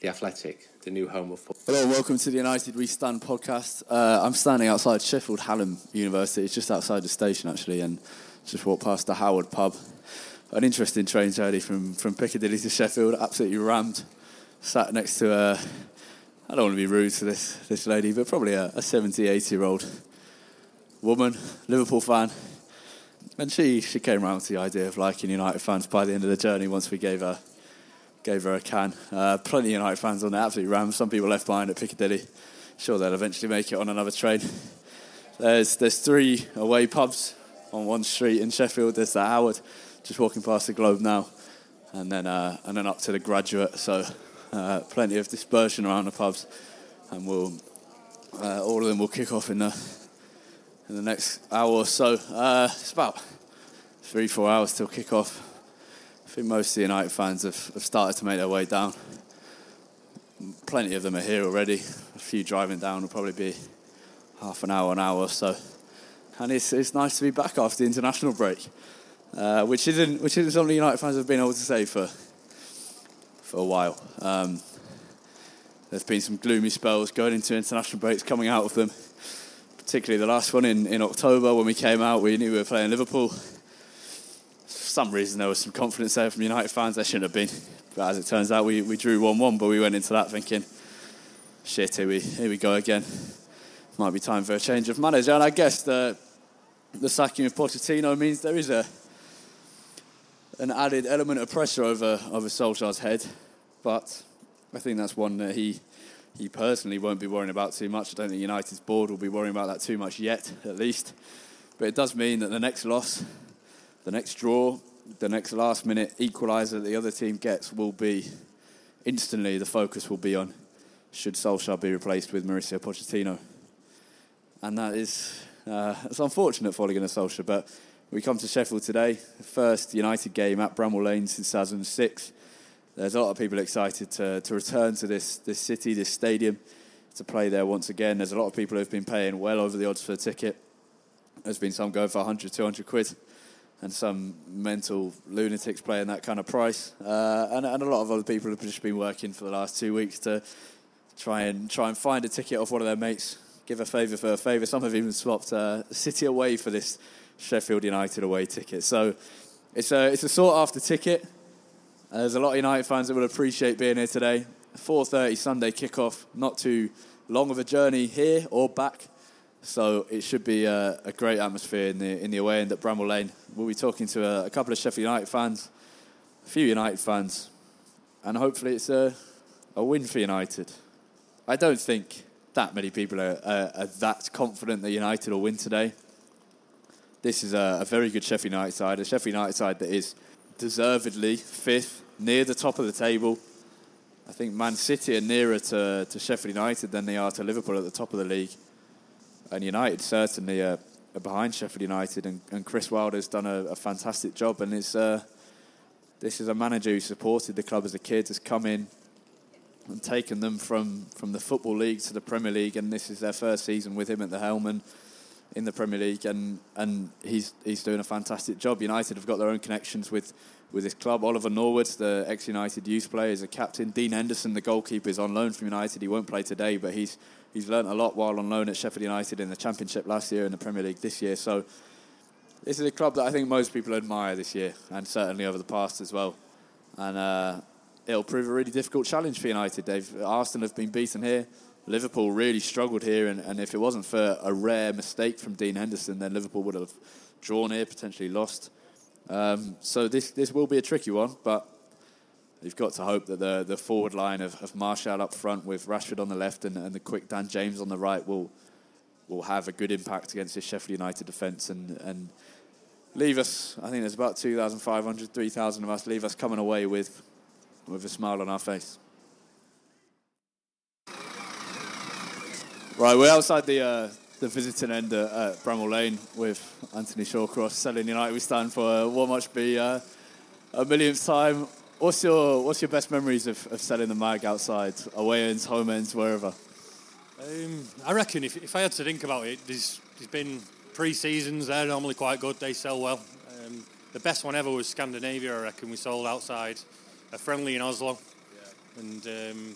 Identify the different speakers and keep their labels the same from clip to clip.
Speaker 1: The Athletic, the new home of football.
Speaker 2: Hello welcome to the United We Stand podcast. Uh, I'm standing outside Sheffield Hallam University. It's just outside the station actually, and just walked past the Howard pub. An interesting train journey from, from Piccadilly to Sheffield, absolutely rammed. Sat next to a, I don't want to be rude to this, this lady, but probably a, a 70, 80 year old woman, Liverpool fan. And she, she came around to the idea of liking United fans by the end of the journey once we gave her gave her a can. Uh, plenty of United fans on there, absolutely rammed. Some people left behind at Piccadilly. Sure, they'll eventually make it on another train. There's there's three away pubs on one street in Sheffield. There's the Howard, just walking past the Globe now, and then uh, and then up to the Graduate. So uh, plenty of dispersion around the pubs, and we'll uh, all of them will kick off in the in the next hour or so. Uh, it's about three four hours till kick off. I think most of the United fans have, have started to make their way down. Plenty of them are here already. A few driving down will probably be half an hour, an hour or so. And it's, it's nice to be back after the international break, uh, which isn't which isn't something United fans have been able to say for for a while. Um, there's been some gloomy spells going into international breaks, coming out of them. Particularly the last one in, in October when we came out, we knew we were playing Liverpool some reason there was some confidence there from United fans. There shouldn't have been. But as it turns out, we, we drew 1 1, but we went into that thinking, shit, here we, here we go again. Might be time for a change of manager. And I guess the, the sacking of Pochettino means there is a an added element of pressure over, over Solskjaer's head. But I think that's one that he, he personally won't be worrying about too much. I don't think United's board will be worrying about that too much yet, at least. But it does mean that the next loss the next draw, the next last minute equaliser that the other team gets will be instantly the focus will be on should Solskjaer be replaced with Mauricio Pochettino. And that is uh, it's unfortunate for Ole Gunnar Solskjaer, but we come to Sheffield today, first United game at Bramall Lane since 2006. There's a lot of people excited to, to return to this, this city, this stadium, to play there once again. There's a lot of people who've been paying well over the odds for a ticket. There's been some going for 100, 200 quid and some mental lunatics playing that kind of price. Uh, and, and, a lot of other people have just been working for the last two weeks to try and try and find a ticket off one of their mates, give a favour for a favour. Some have even swapped uh, City away for this Sheffield United away ticket. So it's a it's a sought after ticket. There's a lot of United fans that will appreciate being here today. 4:30 Sunday kickoff. Not too long of a journey here or back. So it should be a, a, great atmosphere in the in the away end at Bramall Lane. We'll be talking to a, a, couple of Sheffield United fans, a few United fans, and hopefully it's a, a win for United. I don't think that many people are, are, are that confident that United will win today. This is a, a very good Sheffield United side, a Sheffield United side that is deservedly fifth, near the top of the table. I think Man City are nearer to, to Sheffield United than they are to Liverpool at the top of the league and United certainly are, are behind Sheffield United, and, and Chris Wilder's done a, a fantastic job. And it's, uh, this is a manager who supported the club as a kid, has come in and taken them from, from the Football League to the Premier League, and this is their first season with him at the helm and in the Premier League, and, and he's, he's doing a fantastic job. United have got their own connections with, with his club. Oliver Norwood, the ex-United youth player, is a captain. Dean Henderson, the goalkeeper, is on loan from United. He won't play today, but he's he's learnt a lot while on loan at Sheffield United in the Championship last year and the Premier League this year. So this is a club that I think most people admire this year, and certainly over the past as well. And uh, it'll prove a really difficult challenge for United. They've Arsenal have been beaten here. Liverpool really struggled here, and, and if it wasn't for a rare mistake from Dean Henderson, then Liverpool would have drawn here, potentially lost. Um, so this this will be a tricky one, but you've got to hope that the, the forward line of, of Martial up front with Rashford on the left and, and the quick Dan James on the right will will have a good impact against this Sheffield United defence and, and leave us, I think there's about 2,500, 3,000 of us, leave us coming away with, with a smile on our face. Right, we're outside the uh, the visiting end at, at Bramall Lane with Anthony Shawcross selling United. We stand for uh, what must be uh, a millionth time. What's your What's your best memories of, of selling the mag outside, away ends, home ends, wherever?
Speaker 3: Um, I reckon if, if I had to think about it, there's, there's been pre-seasons. They're normally quite good. They sell well. Um, the best one ever was Scandinavia. I reckon we sold outside a friendly in Oslo, yeah. and um,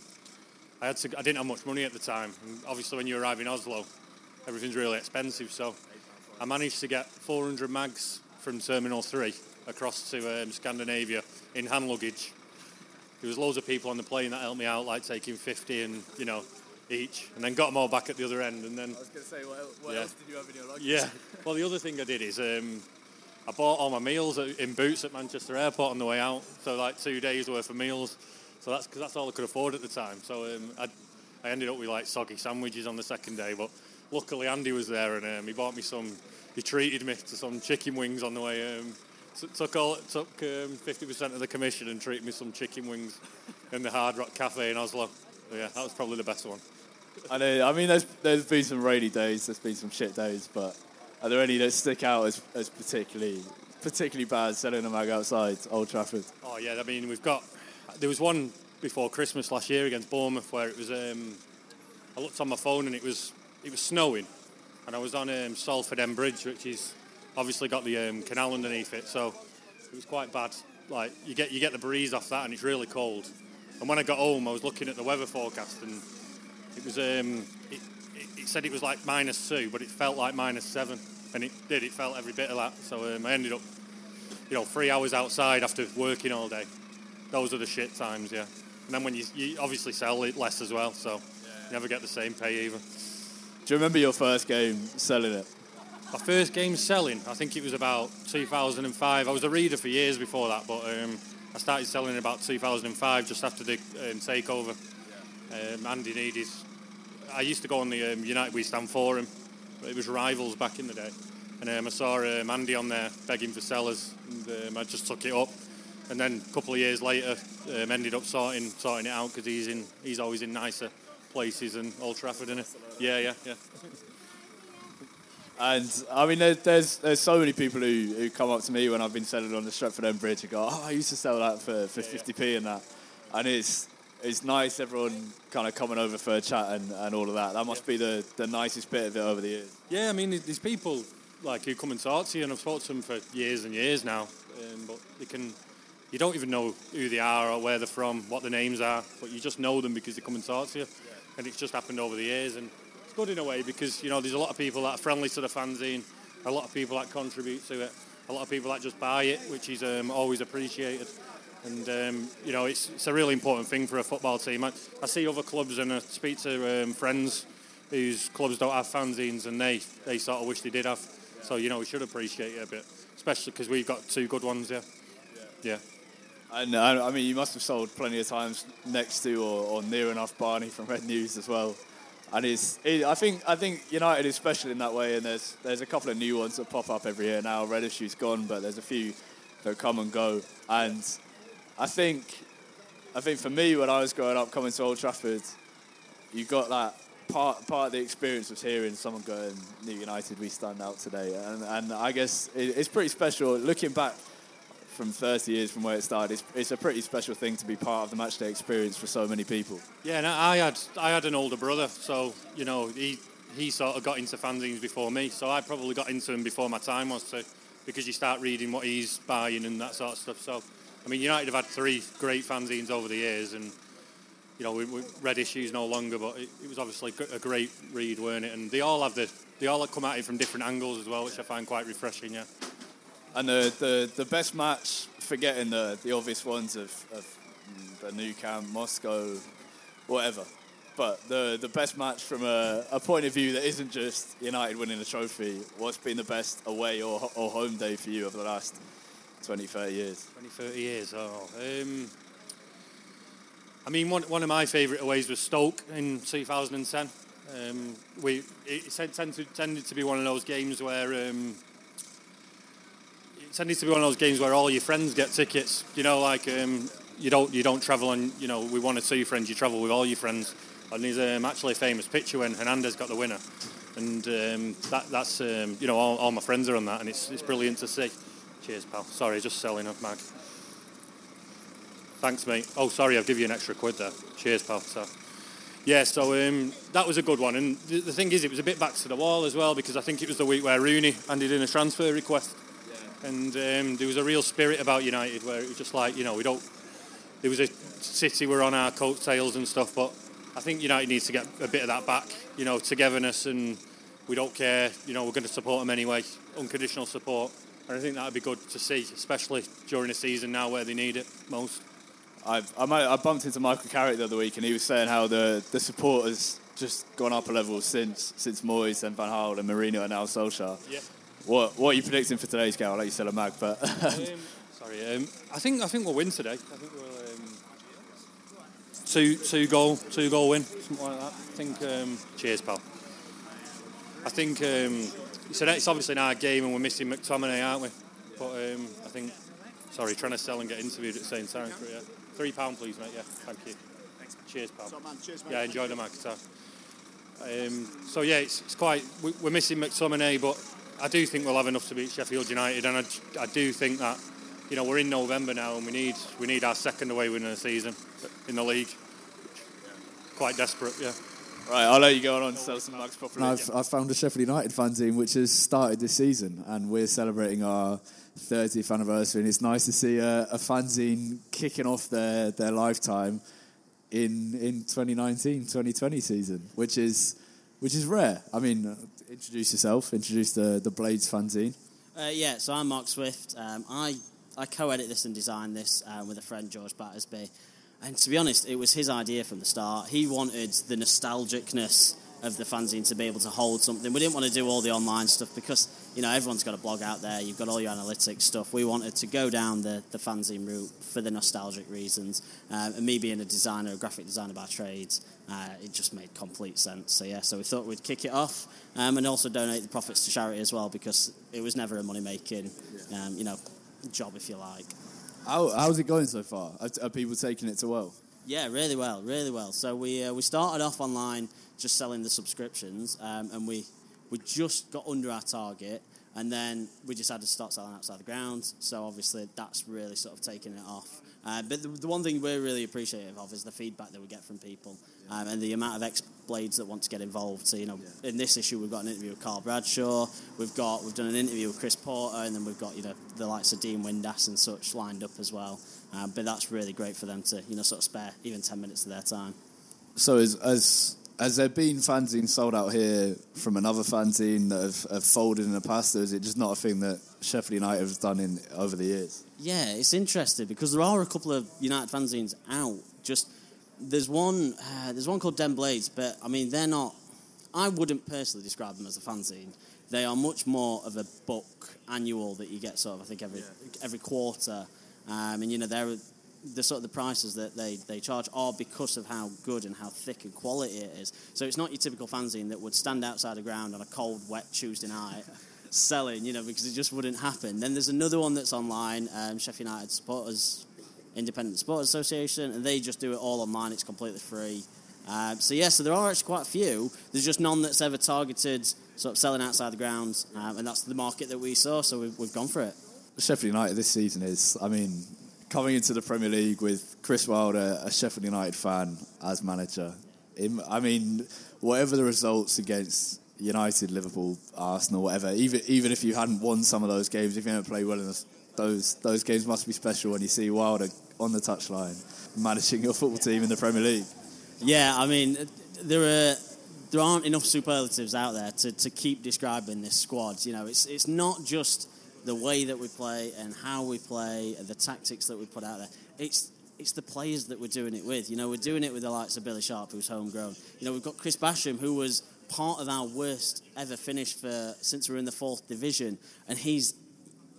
Speaker 3: I had to. I didn't have much money at the time. And obviously, when you arrive in Oslo, everything's really expensive. So I managed to get 400 mags from Terminal 3 across to um, Scandinavia in hand luggage. There was loads of people on the plane that helped me out, like taking 50 and, you know, each, and then got them all back at the other end. And then
Speaker 2: I was going to say, what, what yeah. else did you have in your luggage?
Speaker 3: Yeah. Well, the other thing I did is um, I bought all my meals in Boots at Manchester Airport on the way out. So like two days worth of meals. So that's because that's all I could afford at the time. So um, I, I ended up with like soggy sandwiches on the second day, but luckily Andy was there and um, he bought me some. He treated me to some chicken wings on the way. Um, took all took um, fifty percent of the commission and treated me some chicken wings in the Hard Rock Cafe in Oslo. So yeah, that was probably the best one.
Speaker 2: I know. I mean, there's there's been some rainy days, there's been some shit days, but are there any that stick out as, as particularly particularly bad selling a mag outside Old Trafford?
Speaker 3: Oh yeah, I mean we've got. There was one before Christmas last year against Bournemouth where it was. Um, I looked on my phone and it was it was snowing, and I was on um, Stretford End Bridge, which is obviously got the um, canal underneath it, so it was quite bad. Like you get you get the breeze off that, and it's really cold. And when I got home, I was looking at the weather forecast, and it was um, it, it, it said it was like minus two, but it felt like minus seven, and it did. It felt every bit of that. So um, I ended up, you know, three hours outside after working all day. Those are the shit times, yeah. And then when you, you obviously sell it less as well, so you never get the same pay either.
Speaker 2: Do you remember your first game selling it?
Speaker 3: My first game selling, I think it was about 2005. I was a reader for years before that, but um, I started selling in about 2005, just after the um, takeover. Um, Andy needed. I used to go on the um, United We Stand Forum. It was rivals back in the day, and um, I saw um, Andy on there begging for sellers, and I just took it up. And then a couple of years later, ended up sorting sorting it out because he's in he's always in nicer places than Old Trafford, it? Yeah, yeah, yeah.
Speaker 2: And I mean, there's, there's there's so many people who, who come up to me when I've been selling on the Stretford End Bridge and go, "Oh, I used to sell that for, for 50p and that," and it's it's nice everyone kind of coming over for a chat and, and all of that. That must be the, the nicest bit of it over the years.
Speaker 3: Yeah, I mean, these people like who come and talk to you, and I've spoken to them for years and years now, um, but they can. You don't even know who they are or where they're from, what their names are, but you just know them because they come and talk to you, yeah. and it's just happened over the years. And good in a way because you know there's a lot of people that are friendly to the fanzine, a lot of people that contribute to it, a lot of people that just buy it, which is um, always appreciated. And um, you know it's, it's a really important thing for a football team. I, I see other clubs and I speak to um, friends whose clubs don't have fanzines and they they sort of wish they did have. So you know we should appreciate it a bit, especially because we've got two good ones. Yeah, yeah.
Speaker 2: And I mean, you must have sold plenty of times next to or, or near enough Barney from Red News as well and it's it, I think I think United is special in that way, and there's there's a couple of new ones that pop up every year now. Red Issue's gone, but there's a few that come and go, and I think I think for me when I was growing up coming to Old Trafford, you got that part part of the experience was hearing someone going, "New United, we stand out today," and and I guess it, it's pretty special. Looking back from 30 years from where it started, it's, it's a pretty special thing to be part of the matchday experience for so many people.
Speaker 3: Yeah, and I had I had an older brother, so you know he he sort of got into fanzines before me, so I probably got into them before my time was too, because you start reading what he's buying and that sort of stuff. So, I mean, United have had three great fanzines over the years, and you know, we, we Red Issue's no longer, but it, it was obviously a great read, weren't it? And they all have the they all come at it from different angles as well, which I find quite refreshing. Yeah.
Speaker 2: And the, the, the best match, forgetting the, the obvious ones of, of the Nou Camp, Moscow, whatever. But the, the best match from a, a point of view that isn't just United winning a trophy, what's been the best away or, or home day for you over the last 20, 30 years?
Speaker 3: 20, 30 years, oh. Um, I mean, one, one of my favourite aways was Stoke in 2010. Um, we, it tended, tended to be one of those games where um, it tended to be one of those games where all your friends get tickets. You know, like um, you don't you don't travel on. You know, with one or two friends, you travel with all your friends. and he's um, actually a famous picture when Hernandez got the winner, and um, that, that's um, you know all, all, my friends are on that, and it's it's brilliant to see. Cheers, pal. Sorry, just selling a mag. Thanks, mate. Oh, sorry, I'll give you an extra quid there. Cheers, pal. So, yeah, so um, that was a good one, and the, the, thing is, it was a bit back to the wall as well because I think it was the week where Rooney handed in a transfer request. And um, there was a real spirit about United where it was just like you know we don't. There was a City were on our coattails and stuff, but I think United needs to get a bit of that back, you know, togetherness and we don't care, you know, we're going to support them anyway, unconditional support. And I think that would be good to see, especially during a season now where they need it most.
Speaker 4: I, I, I bumped into Michael Carrick the other week and he was saying how the, the support has just gone up a level since since Moyes and Van Gaal and Mourinho and now Solskjaer.
Speaker 3: Yeah.
Speaker 4: What what are you predicting for today's game? I'll let you sell a mag, but um,
Speaker 3: sorry, um, I think I think we'll win today. I think we'll two two goal two goal win something like that. I think. Um, cheers, pal. I think um, so. It's obviously an hard game, and we're missing McTominay, aren't we? But um, I think. Sorry, trying to sell and get interviewed at the same time. Yeah. Three pound, please, mate. Yeah, thank you. Thanks, cheers, pal.
Speaker 5: So, man, cheers,
Speaker 3: yeah, enjoy the mag. Um, so yeah, it's, it's quite. We, we're missing McTominay, but I do think we'll have enough to beat Sheffield United, and I, I do think that you know, we're in November now and we need we need our second away win of the season in the league. Quite desperate, yeah.
Speaker 4: Right, I'll let you go on and sell some mugs properly.
Speaker 2: I've, I've found a Sheffield United fanzine which has started this season and we're celebrating our 30th anniversary and it's nice to see a, a fanzine kicking off their, their lifetime in in 2019 2020 season which is which is rare i mean introduce yourself introduce the the blades fanzine
Speaker 6: uh, yeah so i'm mark swift um, i I co-edit this and design this uh, with a friend, George Battersby. And to be honest, it was his idea from the start. He wanted the nostalgicness of the fanzine to be able to hold something. We didn't want to do all the online stuff because, you know, everyone's got a blog out there. You've got all your analytics stuff. We wanted to go down the, the fanzine route for the nostalgic reasons. Um, and me being a designer, a graphic designer by trade, uh, it just made complete sense. So, yeah, so we thought we'd kick it off um, and also donate the profits to charity as well because it was never a money-making, um, you know, job, if you like.
Speaker 2: How, how's it going so far? Are, are, people taking it to well?
Speaker 6: Yeah, really well, really well. So we uh, we started off online just selling the subscriptions, um, and we we just got under our target, and then we just had to start selling outside the ground. So obviously that's really sort of taken it off. Uh, but the, the, one thing we're really appreciative of is the feedback that we get from people um, and the amount of ex blades that want to get involved. So you know, yeah. in this issue we've got an interview with Carl Bradshaw, we've got we've done an interview with Chris Porter, and then we've got you know the likes of Dean Windass and such lined up as well. Um, but that's really great for them to you know sort of spare even ten minutes of their time.
Speaker 2: So as as has there been fanzines sold out here from another fanzine that have, have, folded in the past, or is it just not a thing that Sheffield United have done in over the years?
Speaker 6: Yeah, it's interesting because there are a couple of United fanzines out. Just there's one, uh, there's one called Den Blades, but I mean they're not. I wouldn't personally describe them as a fanzine. They are much more of a book annual that you get sort of I think every yeah. every quarter, um, and you know they're the sort of the prices that they, they charge are because of how good and how thick and quality it is. So it's not your typical fanzine that would stand outside the ground on a cold, wet Tuesday night selling, you know, because it just wouldn't happen. Then there's another one that's online, um, Sheffield United Supporters Independent Supporters Association, and they just do it all online. It's completely free. Uh, so yeah, so there are actually quite a few. There's just none that's ever targeted sort of selling outside the grounds, um, and that's the market that we saw. So we've, we've gone for it.
Speaker 2: Sheffield United this season is, I mean, coming into the Premier League with Chris Wilder, a Sheffield United fan, as manager. I mean, whatever the results against United, Liverpool, Arsenal, whatever, even even if you hadn't won some of those games, if you hadn't played well in those those games, must be special when you see Wilder on the touchline managing your football team in the Premier League.
Speaker 6: Yeah, I mean, there are there aren't enough superlatives out there to, to keep describing this squad. You know, it's it's not just the way that we play and how we play, the tactics that we put out there. It's it's the players that we're doing it with. You know, we're doing it with the likes of Billy Sharp, who's homegrown. You know, we've got Chris Basham, who was part of our worst ever finish for since we are in the fourth division, and he's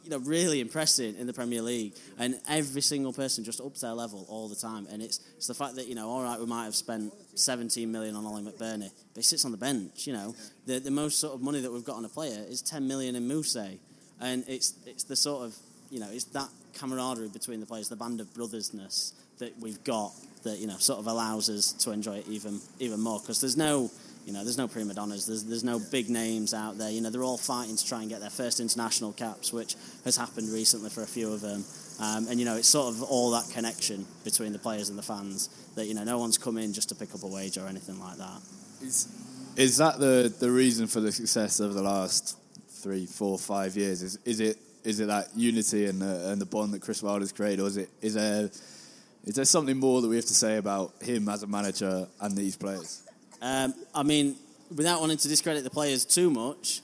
Speaker 6: you know really impressive in the Premier League. And every single person just ups their level all the time. And it's it's the fact that you know, all right, we might have spent 17 million on Oli McBurnie, but he sits on the bench. You know, the the most sort of money that we've got on a player is 10 million in Mousset and it's it's the sort of you know it's that camaraderie between the players, the band of brothersness that we've got that you know sort of allows us to enjoy it even even more. Because there's no you know there's no prima donnas. There's there's no big names out there. You know they're all fighting to try and get their first international caps which has happened recently for a few of them. Um, and you know it's sort of all that connection between the players and the fans that you know no one's come in just to pick up a wage or anything like that.
Speaker 2: Is, is that the, the reason for the success over the last three, four, five years? Is, is it is it that unity and the, and the bond that Chris Wilder's created, or is it is there is there something more that we have to say about him as a manager and these players?
Speaker 6: Um, I mean, without wanting to discredit the players too much,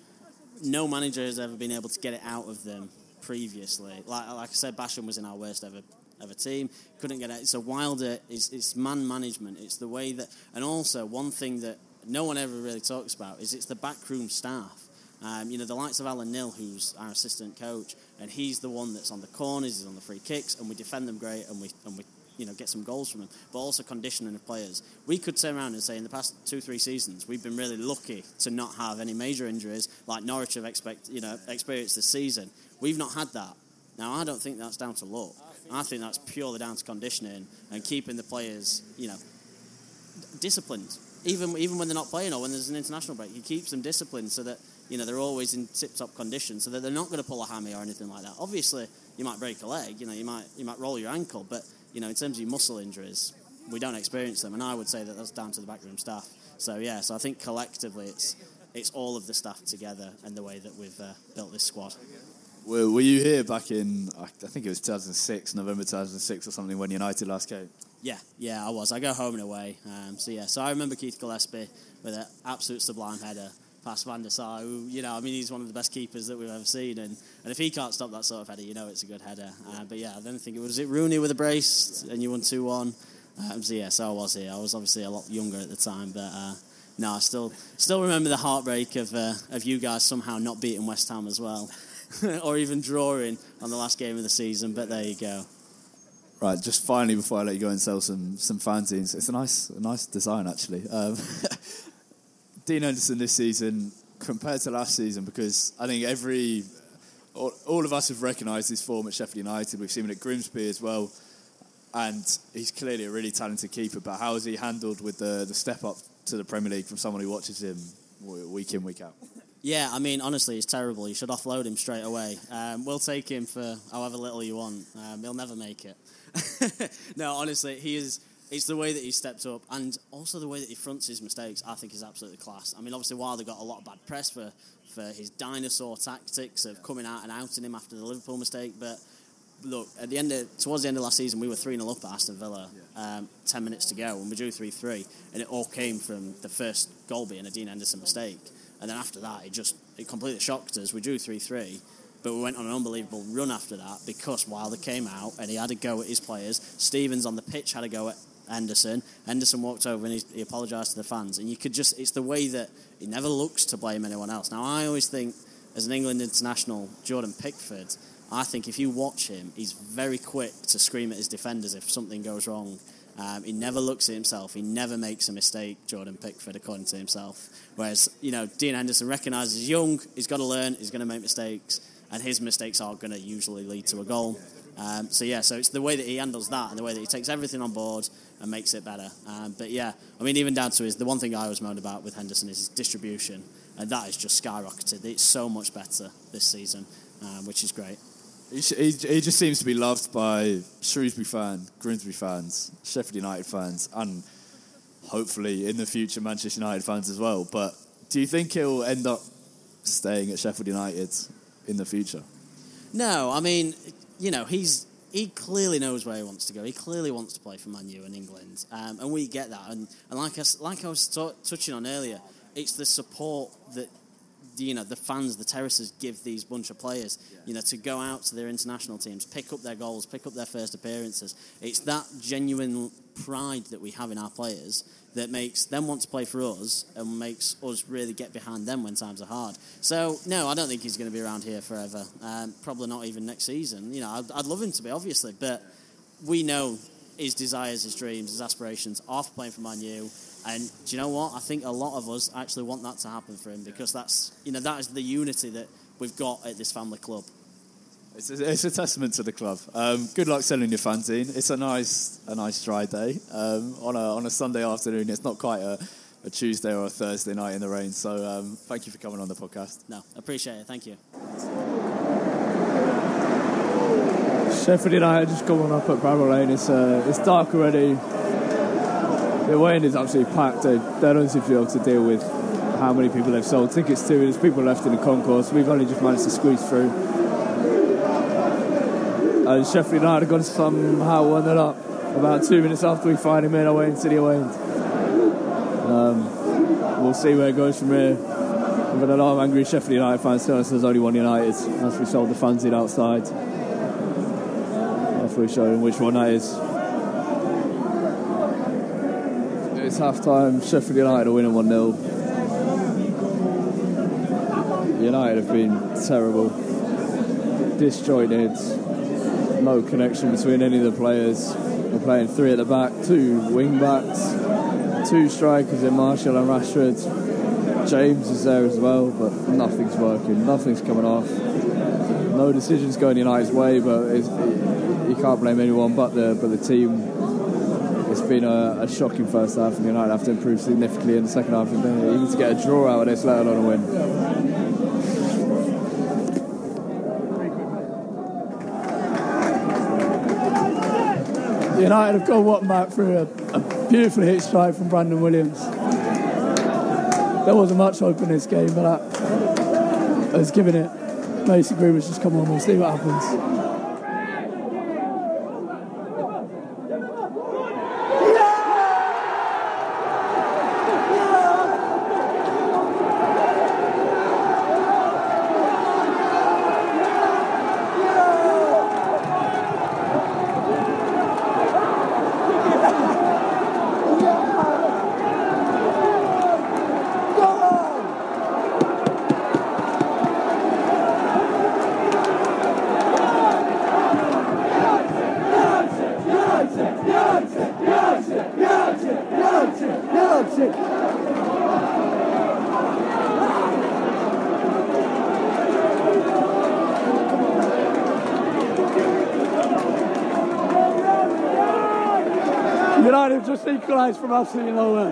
Speaker 6: no manager has ever been able to get it out of them previously. Like, like I said, Basham was in our worst ever ever team. Couldn't get it. So Wilder is it's man management. It's the way that, and also one thing that no one ever really talks about is it's the backroom staff. Um, you know, the likes of Alan Knill, who's our assistant coach, and he's the one that's on the corners, he's on the free kicks, and we defend them great, and we and we you know get some goals from them. But also conditioning of players. We could turn around and say in the past two three seasons we've been really lucky to not have any major injuries like Norwich have expect you know experienced this season. We've not had that. Now I don't think that's down to luck. I think that's purely down to conditioning and keeping the players you know disciplined. Even even when they're not playing or when there's an international break, he keeps them disciplined so that you know they're always in tip-top condition, so that they're not going to pull a hammy or anything like that. Obviously, you might break a leg, you know, you might you might roll your ankle, but you know, in terms of your muscle injuries, we don't experience them, and I would say that that's down to the backroom staff. So yeah, so I think collectively it's it's all of the staff together and the way that we've uh, built this squad.
Speaker 2: Were, were you here back in I I think it was 2006, November 2006 or something when United last came?
Speaker 6: Yeah, yeah, I was. I go home and away. Um, so yeah, so I remember Keith Gillespie with an absolute sublime header past Van der Sar, who, you know, I mean, he's one of the best keepers that we've ever seen. And, and if he can't stop that sort of header, you know it's a good header. Uh, but yeah, I don't think it was it Rooney with a brace and you won 2 1. Um, so yeah, so I was here. I was obviously a lot younger at the time, but uh, no, I still still remember the heartbreak of, uh, of you guys somehow not beating West Ham as well. or even drawing on the last game of the season, but there you go.
Speaker 2: Right, just finally before I let you go and sell some some fanzines, it's a nice a nice design actually. Um, Dean Henderson this season compared to last season because I think every all, all of us have recognised his form at Sheffield United. We've seen him at Grimsby as well, and he's clearly a really talented keeper. But how has he handled with the the step up to the Premier League from someone who watches him week in week out?
Speaker 6: Yeah, I mean, honestly, he's terrible. You should offload him straight away. Um, we'll take him for however little you want. Um, he'll never make it. no, honestly, he is. It's the way that he stepped up, and also the way that he fronts his mistakes. I think is absolutely class. I mean, obviously, Wilder got a lot of bad press for for his dinosaur tactics of coming out and outing him after the Liverpool mistake, but. Look, at the end of towards the end of last season, we were three 0 up at Aston Villa. Um, Ten minutes to go, and we drew three three, and it all came from the first goal being a Dean Henderson mistake. And then after that, it just it completely shocked us. We drew 3 3, but we went on an unbelievable run after that because Wilder came out and he had a go at his players. Stevens on the pitch had a go at Henderson. Henderson walked over and he, he apologised to the fans. And you could just, it's the way that he never looks to blame anyone else. Now, I always think, as an England international, Jordan Pickford, I think if you watch him, he's very quick to scream at his defenders if something goes wrong. Um, he never looks at himself. He never makes a mistake, Jordan Pickford, according to himself. Whereas, you know, Dean Henderson recognises young, he's got to learn, he's going to make mistakes, and his mistakes are going to usually lead to a goal. Um, so, yeah, so it's the way that he handles that and the way that he takes everything on board and makes it better. Um, but, yeah, I mean, even down to his, the one thing I always moaned about with Henderson is his distribution, and that has just skyrocketed. It's so much better this season, um, which is great.
Speaker 2: He, he, he just seems to be loved by Shrewsbury fans, Grimsby fans, Sheffield United fans, and hopefully in the future Manchester United fans as well. But do you think he'll end up staying at Sheffield United in the future?
Speaker 6: No, I mean, you know, he's he clearly knows where he wants to go. He clearly wants to play for Man U and England, um, and we get that. And, and like I, like I was t- touching on earlier, it's the support that you know the fans, the terraces give these bunch of players. You know, to go out to their international teams, pick up their goals, pick up their first appearances. It's that genuine pride that we have in our players that makes them want to play for us and makes us really get behind them when times are hard. So no, I don't think he's going to be around here forever. Um, probably not even next season. You know, I'd, I'd love him to be obviously, but we know his desires, his dreams, his aspirations for playing for Man U. And do you know what? I think a lot of us actually want that to happen for him because that's you know that is the unity that we've got at this family club.
Speaker 7: It's a, it's a testament to the club. Um, good luck selling your fanzine. It's a nice a nice dry day um, on a on a Sunday afternoon. It's not quite a, a Tuesday or a Thursday night in the rain. So um, thank you for coming on the podcast.
Speaker 6: No, appreciate it. Thank you.
Speaker 2: Sheffield United just coming up at Bramall Lane. It's uh, it's dark already. The way is absolutely packed. They, they don't seem to be able to deal with how many people they've sold tickets to. There's people left in the concourse. We've only just managed to squeeze through. And Sheffield United have got somehow won it up about two minutes after we finally made our way into the away end. Um, we'll see where it goes from here. We've got a lot of angry Sheffield United fans telling us there's only one United as we sold the fans in outside. We show them which one that is. It's half time, Sheffield United are winning 1 0. United have been terrible, disjointed, no connection between any of the players. We're playing three at the back, two wing backs, two strikers in Martial and Rashford. James is there as well, but nothing's working, nothing's coming off. No decisions going United's way, but it's, you can't blame anyone but the but the team. It's been a, a shocking first half, and United have to improve significantly in the second half. Even to get a draw out of this, let alone a win. United have got one back through a, a beautifully hit strike from Brandon Williams. There wasn't much hope in this game, but that has given it. Mason Greenwood's just come on, we'll see what happens. United just equalised from absolutely nowhere.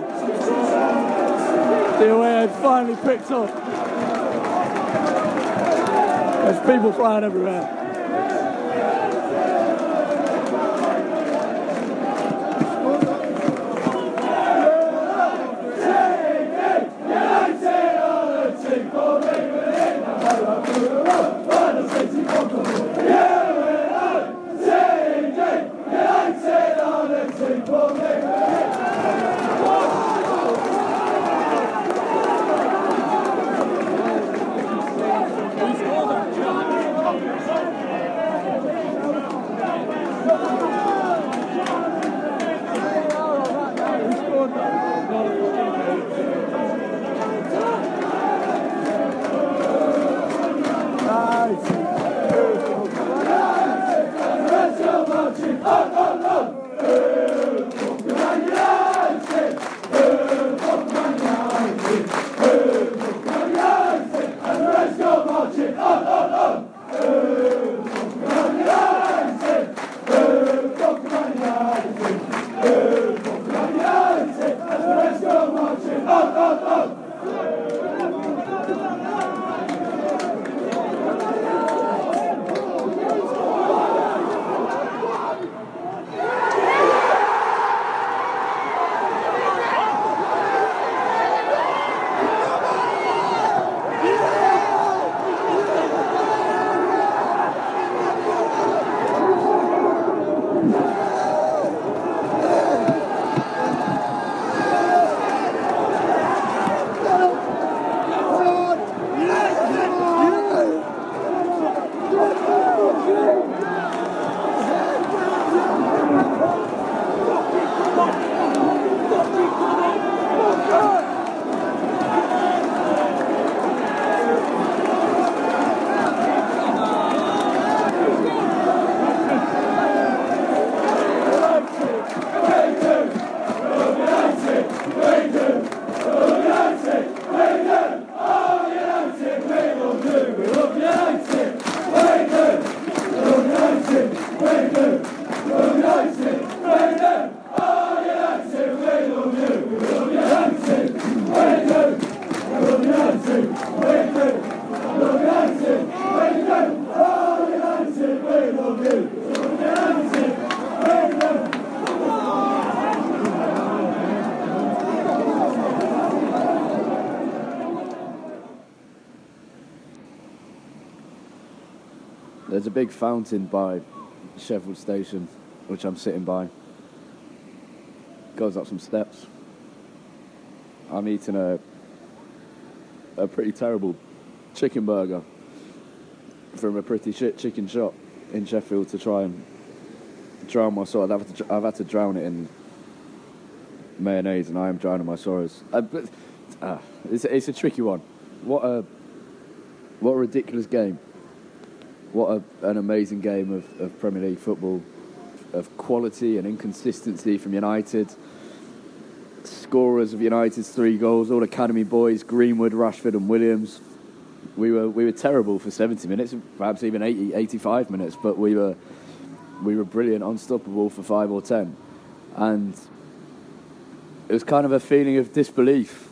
Speaker 2: The away had finally picked up. There's people flying everywhere. Big fountain by Sheffield Station, which I'm sitting by. Goes up some steps. I'm eating a a pretty terrible chicken burger from a pretty shit chicken shop in Sheffield to try and drown my sorrows. I've had to, I've had to drown it in mayonnaise, and I am drowning my sorrows. Uh, but, uh, it's, it's a tricky one. What a what a ridiculous game. What a, an amazing game of, of Premier League football, of quality and inconsistency from United. Scorers of United's three goals, all academy boys, Greenwood, Rashford, and Williams. We were we were terrible for 70 minutes, perhaps even 80, 85 minutes, but we were we were brilliant, unstoppable for five or ten, and it was kind of a feeling of disbelief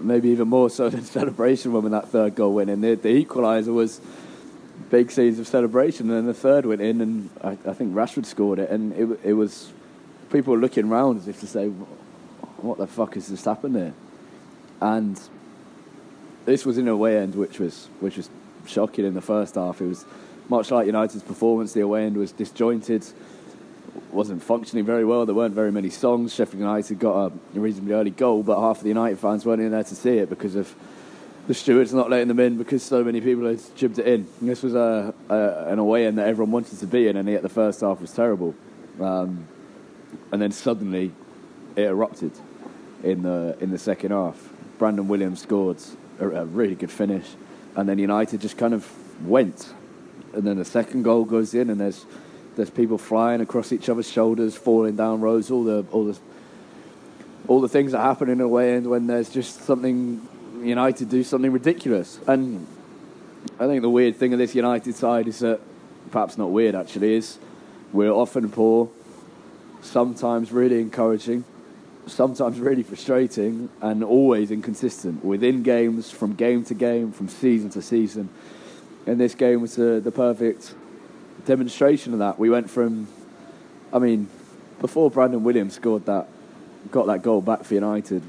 Speaker 2: maybe even more so than celebration when that third goal went in. The, the equaliser was big scenes of celebration, and then the third went in, and I, I think Rashford scored it, and it, it was people were looking around as if to say, "What the fuck has just happened there?" And this was in a away end, which was which was shocking in the first half. It was much like United's performance. The away end was disjointed wasn't functioning very well. There weren't very many songs. Sheffield United got a reasonably early goal, but half of the United fans weren't in there to see it because of the stewards not letting them in because so many people had jibbed it in. And this was a, a, an away end that everyone wanted to be in, and yet the first half was terrible. Um, and then suddenly it erupted in the in the second half. Brandon Williams scored a, a really good finish, and then United just kind of went. And then the second goal goes in, and there's there's people flying across each other's shoulders, falling down roads, all the all the all the things that happen in a way end when there's just something United do something ridiculous. And I think the weird thing of this United side is that perhaps not weird actually is we're often poor, sometimes really encouraging, sometimes really frustrating, and always inconsistent within games, from game to game, from season to season. And this game was the, the perfect demonstration of that. We went from, I mean, before Brandon Williams scored that, got that goal back for United,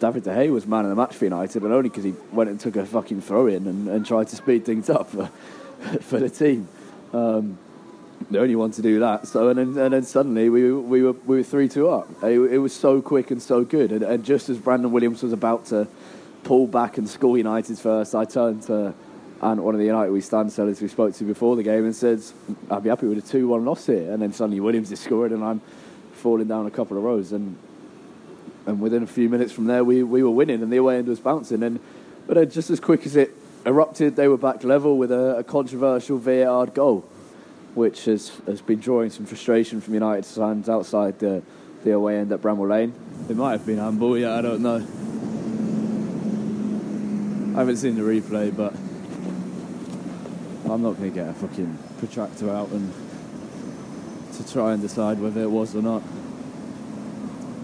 Speaker 2: David De Gea was man of the match for United, but only because he went and took a fucking throw in and, and tried to speed things up for, for the team. Um, the only one to do that. So and then, and then suddenly we we were we were three two up. It, it, was so quick and so good. And, and, just as Brandon Williams was about to pull back and score United's first, I turned to and one of the United we stand sellers we spoke to before the game and said, I'd be happy with a 2 1 loss here. And then suddenly Williams is scoring, and I'm falling down a couple of rows. And and within a few minutes from there, we, we were winning and the away end was bouncing. And But uh, just as quick as it erupted, they were back level with a, a controversial VAR goal, which has, has been drawing some frustration from United fans outside the, the away end at Bramall Lane.
Speaker 7: It might have been handball, yeah, I don't know. I haven't seen the replay, but I'm not going to get a fucking protractor out and to try and decide whether it was or not.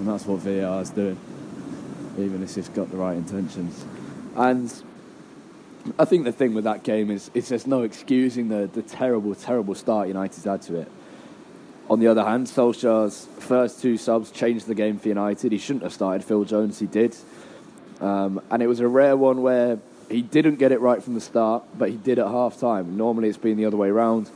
Speaker 7: And that's what VAR is doing, even if it's got the right intentions.
Speaker 2: And I think the thing with that game is, is there's no excusing the, the terrible, terrible start United's had to it. On the other hand, Solskjaer's first two subs changed the game for United. He shouldn't have started Phil Jones, he did. Um, and it was a rare one where he didn't get it right from the start, but he did at half time. Normally it's been the other way around.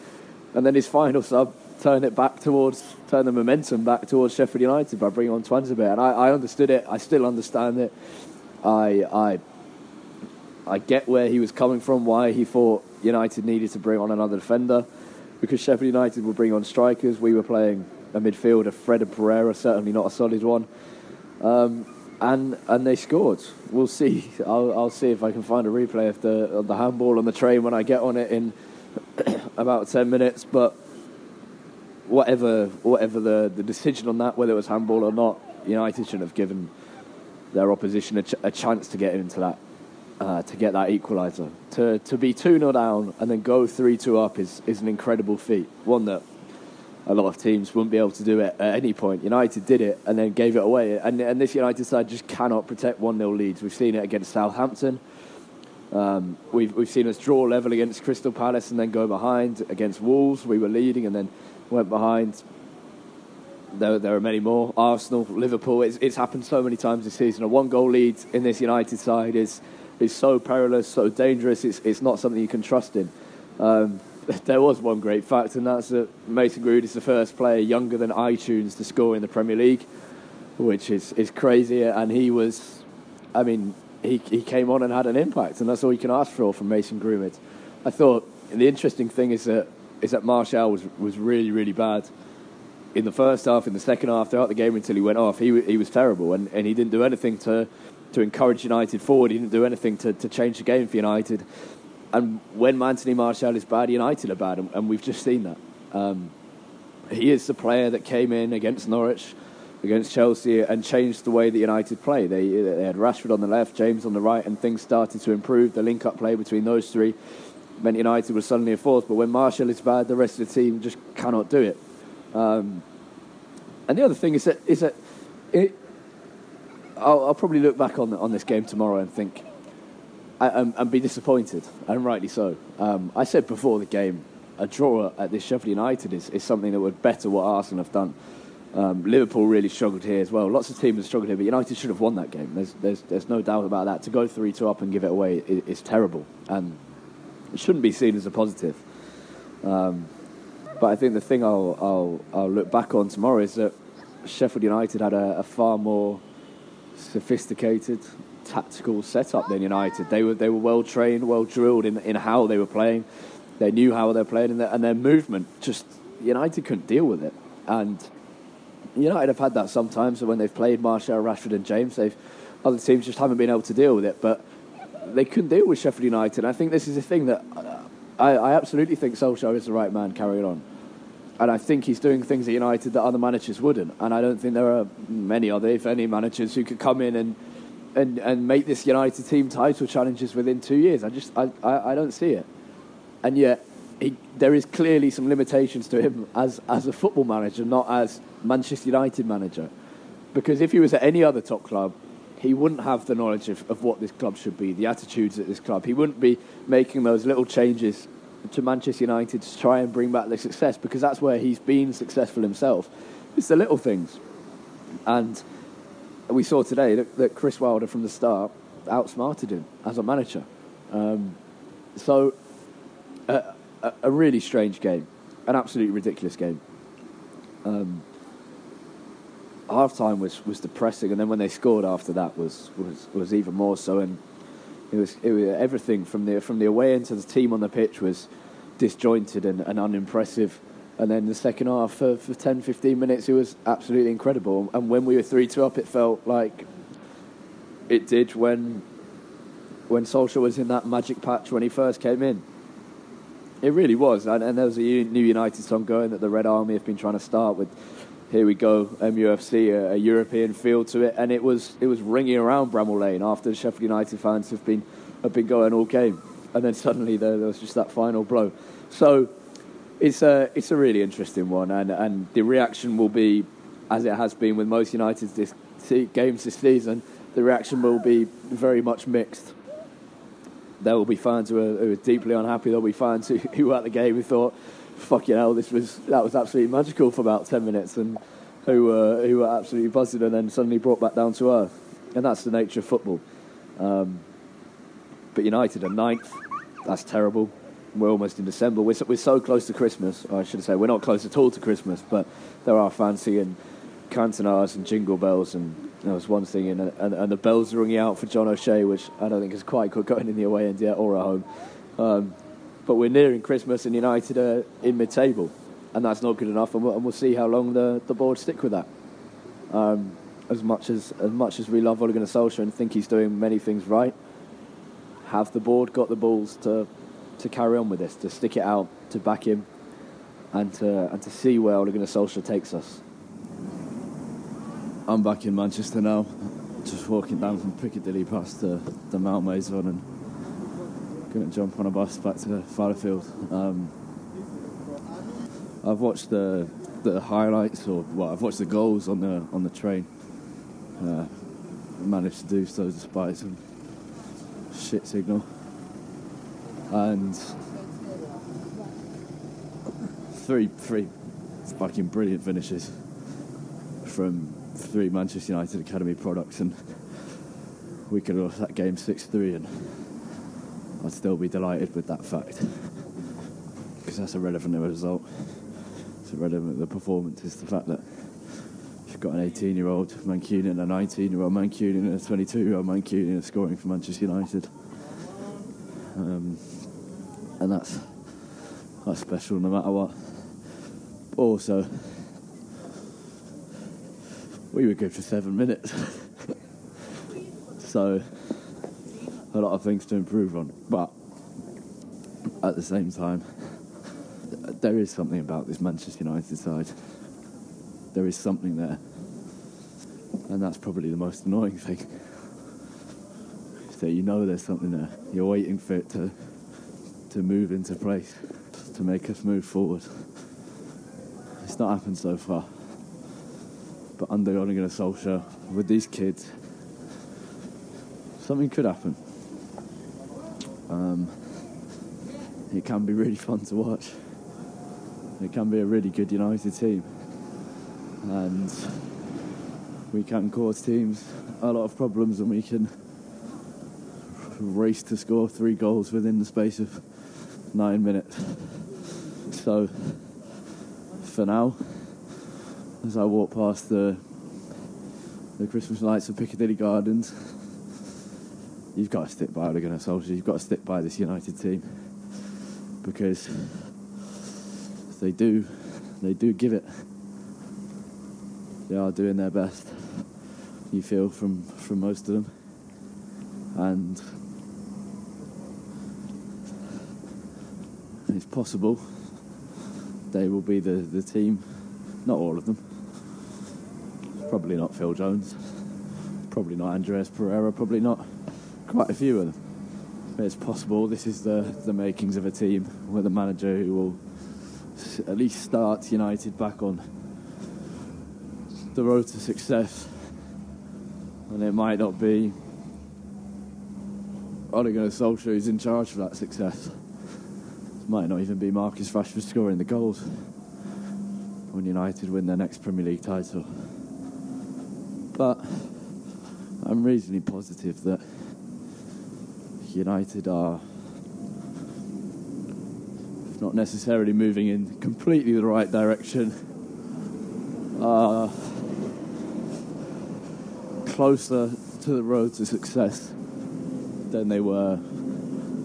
Speaker 2: And then his final sub turned it back towards, turn the momentum back towards Sheffield United by bringing on Tuanzebe. And I, I understood it. I still understand it. I, I, I get where he was coming from, why he thought United needed to bring on another defender. Because Sheffield United would bring on strikers. We were playing a midfielder, Fred and Pereira, certainly not a solid one. Um, and and they scored. We'll see. I'll, I'll see if I can find a replay of the of the handball on the train when I get on it in about ten minutes. But whatever whatever the, the decision on that, whether it was handball or not, United shouldn't have given their opposition a, ch- a chance to get into that uh, to get that equaliser. To to be two 0 down and then go three two up is is an incredible feat. One that a lot of teams wouldn't be able to do it at any point. United did it and then gave it away. And, and this United side just cannot protect 1 0 leads. We've seen it against Southampton. Um, we've, we've seen us draw level against Crystal Palace and then go behind. Against Wolves, we were leading and then went behind. There, there are many more. Arsenal, Liverpool. It's, it's happened so many times this season. A one goal lead in this United side is, is so perilous, so dangerous. It's, it's not something you can trust in. Um, there was one great fact, and that's that Mason Greenwood is the first player younger than iTunes to score in the Premier League, which is, is crazy. And he was, I mean, he, he came on and had an impact, and that's all you can ask for from Mason Greenwood. I thought the interesting thing is that is that Martial was was really really bad in the first half, in the second half, throughout the game until he went off. He he was terrible, and, and he didn't do anything to to encourage United forward. He didn't do anything to, to change the game for United. And when Anthony Martial is bad, United are bad, and, and we've just seen that. Um, he is the player that came in against Norwich, against Chelsea, and changed the way that United play. They, they had Rashford on the left, James on the right, and things started to improve. The link up play between those three meant United was suddenly a force. But when Martial is bad, the rest of the team just cannot do it. Um, and the other thing is that, is that it, I'll, I'll, probably look back on, on this game tomorrow and think, and, and be disappointed, and rightly so. Um, I said before the game, a draw at this Sheffield United is, is something that would better what Arsenal have done. Um, Liverpool really struggled here as well. Lots of teams have struggled here, but United should have won that game. There's, there's, there's no doubt about that. To go 3 2 up and give it away is, is terrible, and it shouldn't be seen as a positive. Um, but I think the thing I'll, I'll, I'll, look back on tomorrow is that Sheffield United had a, a far more sophisticated tactical setup than United. They were they were well trained, well drilled in in how they were playing. They knew how they were playing, and their, and their movement just United couldn't deal with it. And United have had that sometimes when they've played Martial, Rashford, and James. They've other teams just haven't been able to deal with it, but they couldn't deal with Sheffield United. I think this is a thing that uh, I, I absolutely think Solskjaer is the right man carrying on. And I think he's doing things at United that other managers wouldn't. And I don't think there are many other, if any, managers who could come in and and, and make this United team title challenges within two years. I just I, I, I don't see it. And yet he, there is clearly some limitations to him as, as a football manager, not as Manchester United manager. Because if he was at any other top club, he wouldn't have the knowledge of, of what this club should be, the attitudes at this club. He wouldn't be making those little changes to Manchester United to try and bring back the success because that's where he's been successful himself. It's the little things. And we saw today that, that Chris Wilder from the start outsmarted him as a manager. Um, so, a, a, really strange game, an absolutely ridiculous game. Um, half time was, was depressing, and then when they scored after that was, was, was even more so. And it was, it was everything from the from the away end to the team on the pitch was disjointed and, and unimpressive. And then the second half, for, for 10, 15 minutes, it was absolutely incredible. And when we were 3 2 up, it felt like it did when, when Solskjaer was in that magic patch when he first came in. It really was. And, and there was a new United song going that the Red Army have been trying to start with. Here we go, MUFC, a, a European feel to it, and it was it was ringing around Bramall Lane after the Sheffield United fans have been have been going all game, and then suddenly there, there was just that final blow. So it's a it's a really interesting one, and and the reaction will be, as it has been with most United's this, games this season, the reaction will be very much mixed. There will be fans who are, who are deeply unhappy. There'll be fans who, who were at the game who thought, "Fucking hell, this was that was absolutely magical for about ten minutes," and who were who were absolutely buzzing, and then suddenly brought back down to earth. And that's the nature of football. Um, but United are ninth. That's terrible we're almost in December. We're so, we're so close to Christmas. I should say we're not close at all to Christmas, but there are fancy and cantonars and jingle bells, and there was one thing, and, and, and the bells are ringing out for John O'Shea, which I don't think is quite good going in the away end yet or at home. Um, but we're nearing Christmas, and United are in mid-table, and that's not good enough. And we'll, and we'll see how long the, the board stick with that. Um, as much as as much as we love Ole Gunnar Solskjaer and think he's doing many things right, have the board got the balls to to carry on with this, to stick it out, to back him, and to and to see where Ole Gunnar Solskjaer takes us.
Speaker 7: I'm back in Manchester now, just walking down from Piccadilly past the, the Malmaison and to jump on a bus back to Fallowfield. Um, I've watched the the highlights, or well, I've watched the goals on the on the train. Uh, managed to do so despite some shit signal and three three fucking brilliant finishes from three Manchester United academy products, and we could have lost that game six three, and I'd still be delighted with that fact.
Speaker 2: because that's a result. It's irrelevant of the performance. It's the fact that you've got an 18 year old Mancunian, a 19 year old Mancunian, and a 22 year old Mancunian scoring for Manchester United. Um, and that's that's special no matter what. But also, we were good for seven minutes. so, a lot of things to improve on. But at the same time, there is something about this Manchester United side. There is something there. And that's probably the most annoying thing. That you know there's something there. You're waiting for it to to move into place, to make us move forward. It's not happened so far. But under Ole Gunnar Solskjaer, with these kids, something could happen. Um, it can be really fun to watch. It can be a really good United team. And we can cause teams a lot of problems and we can race to score three goals within the space of nine minutes. So, for now, as I walk past the the Christmas lights of Piccadilly Gardens, you've got to stick by Gunnar Solskjaer. You've got to stick by this United team because they do, they do give it. They are doing their best. You feel from from most of them, and it's possible they will be the, the team. Not all of them. Probably not Phil Jones. Probably not Andreas Pereira. Probably not quite a few of them. But it's possible this is the, the makings of a team with a manager who will at least start United back on the road to success. And it might not be Ole Gunnar Solskjaer who's in charge of that success. It might not even be Marcus Rashford scoring the goals when United win their next Premier League title. But I'm reasonably positive that United are not necessarily moving in completely the right direction, are closer to the road to success than they were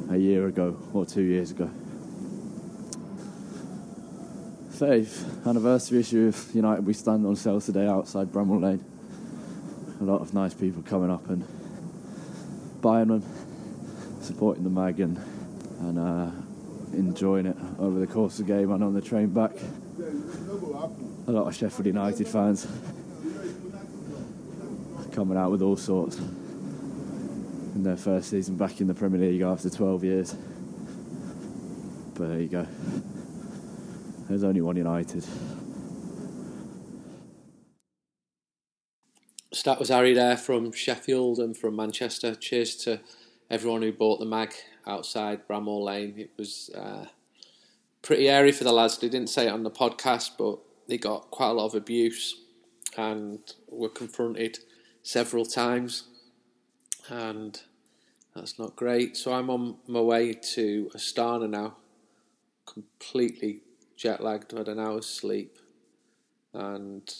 Speaker 2: a year ago or two years ago. 30th anniversary issue of United We Stand on sale today outside Bramall Lane. A lot of nice people coming up and buying them, supporting the mag and, and uh, enjoying it over the course of the game and on the train back. A lot of Sheffield United fans coming out with all sorts in their first season back in the Premier League after 12 years. But there you go. There's only one United.
Speaker 8: So that was Harry there from Sheffield and from Manchester. Cheers to everyone who bought the mag outside Bramall Lane. It was uh, pretty airy for the lads. They didn't say it on the podcast, but they got quite a lot of abuse and were confronted several times. And that's not great. So I'm on my way to Astana now, completely jet lagged. I've had an hour's sleep, and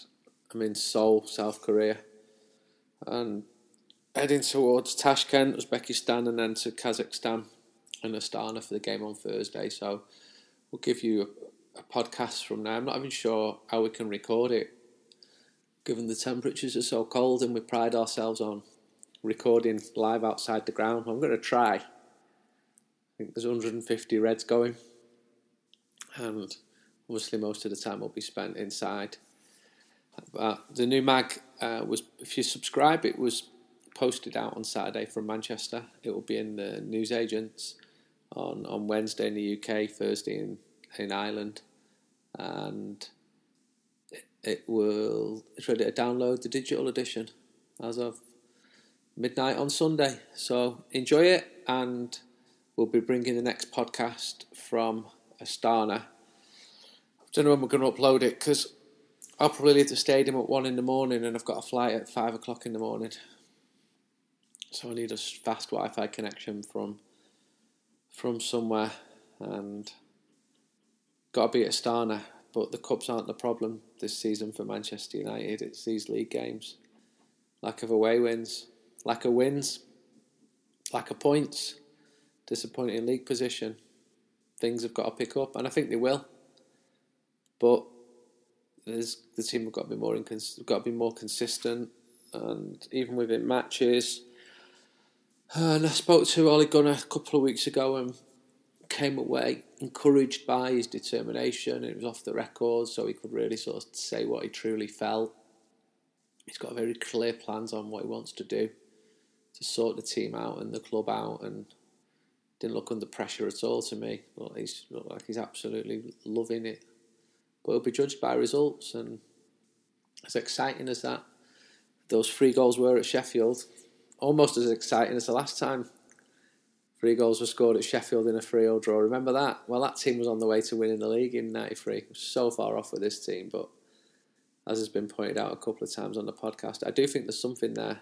Speaker 8: I'm in Seoul, South Korea, and heading towards Tashkent, Uzbekistan, and then to Kazakhstan and Astana for the game on Thursday. So we'll give you a, a podcast from now. I'm not even sure how we can record it, given the temperatures are so cold, and we pride ourselves on recording live outside the ground. I'm going to try. I think there's 150 Reds going, and obviously most of the time will be spent inside. But the new mag uh, was, if you subscribe, it was posted out on Saturday from Manchester. It will be in the newsagents on, on Wednesday in the UK, Thursday in, in Ireland, and it, it will it's ready to download the digital edition as of midnight on Sunday. So enjoy it, and we'll be bringing the next podcast from Astana. I don't know when we're going to upload it because I'll probably leave the stadium at one in the morning, and I've got a flight at five o'clock in the morning. So I need a fast Wi-Fi connection from from somewhere, and got to beat Astana, but the cups aren't the problem this season for Manchester United. It's these league games, lack of away wins, lack of wins, lack of points, disappointing league position. Things have got to pick up, and I think they will. But there's, the team have got to be more incons- got to be more consistent, and even within matches. And I spoke to Ole Gunnar a couple of weeks ago and came away encouraged by his determination. It was off the record, so he could really sort of say what he truly felt. He's got very clear plans on what he wants to do to sort the team out and the club out, and didn't look under pressure at all to me. Well, he's looked like he's absolutely loving it, but he'll be judged by results. And as exciting as that, those three goals were at Sheffield, almost as exciting as the last time Three goals were scored at Sheffield in a 3 0 draw. Remember that? Well, that team was on the way to winning the league in 93. So far off with this team, but as has been pointed out a couple of times on the podcast, I do think there's something there.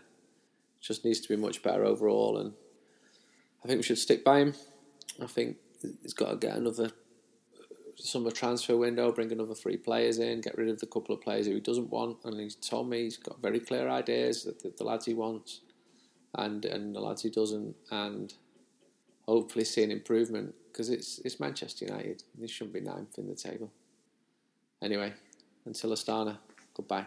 Speaker 8: Just needs to be much better overall, and I think we should stick by him. I think he's got to get another summer transfer window, bring another three players in, get rid of the couple of players who he doesn't want. And he's told me he's got very clear ideas that the, the lads he wants and and the lads he doesn't. And hopefully see an improvement because it's it's Manchester United. They shouldn't be ninth in the table. Anyway, until Astana, goodbye.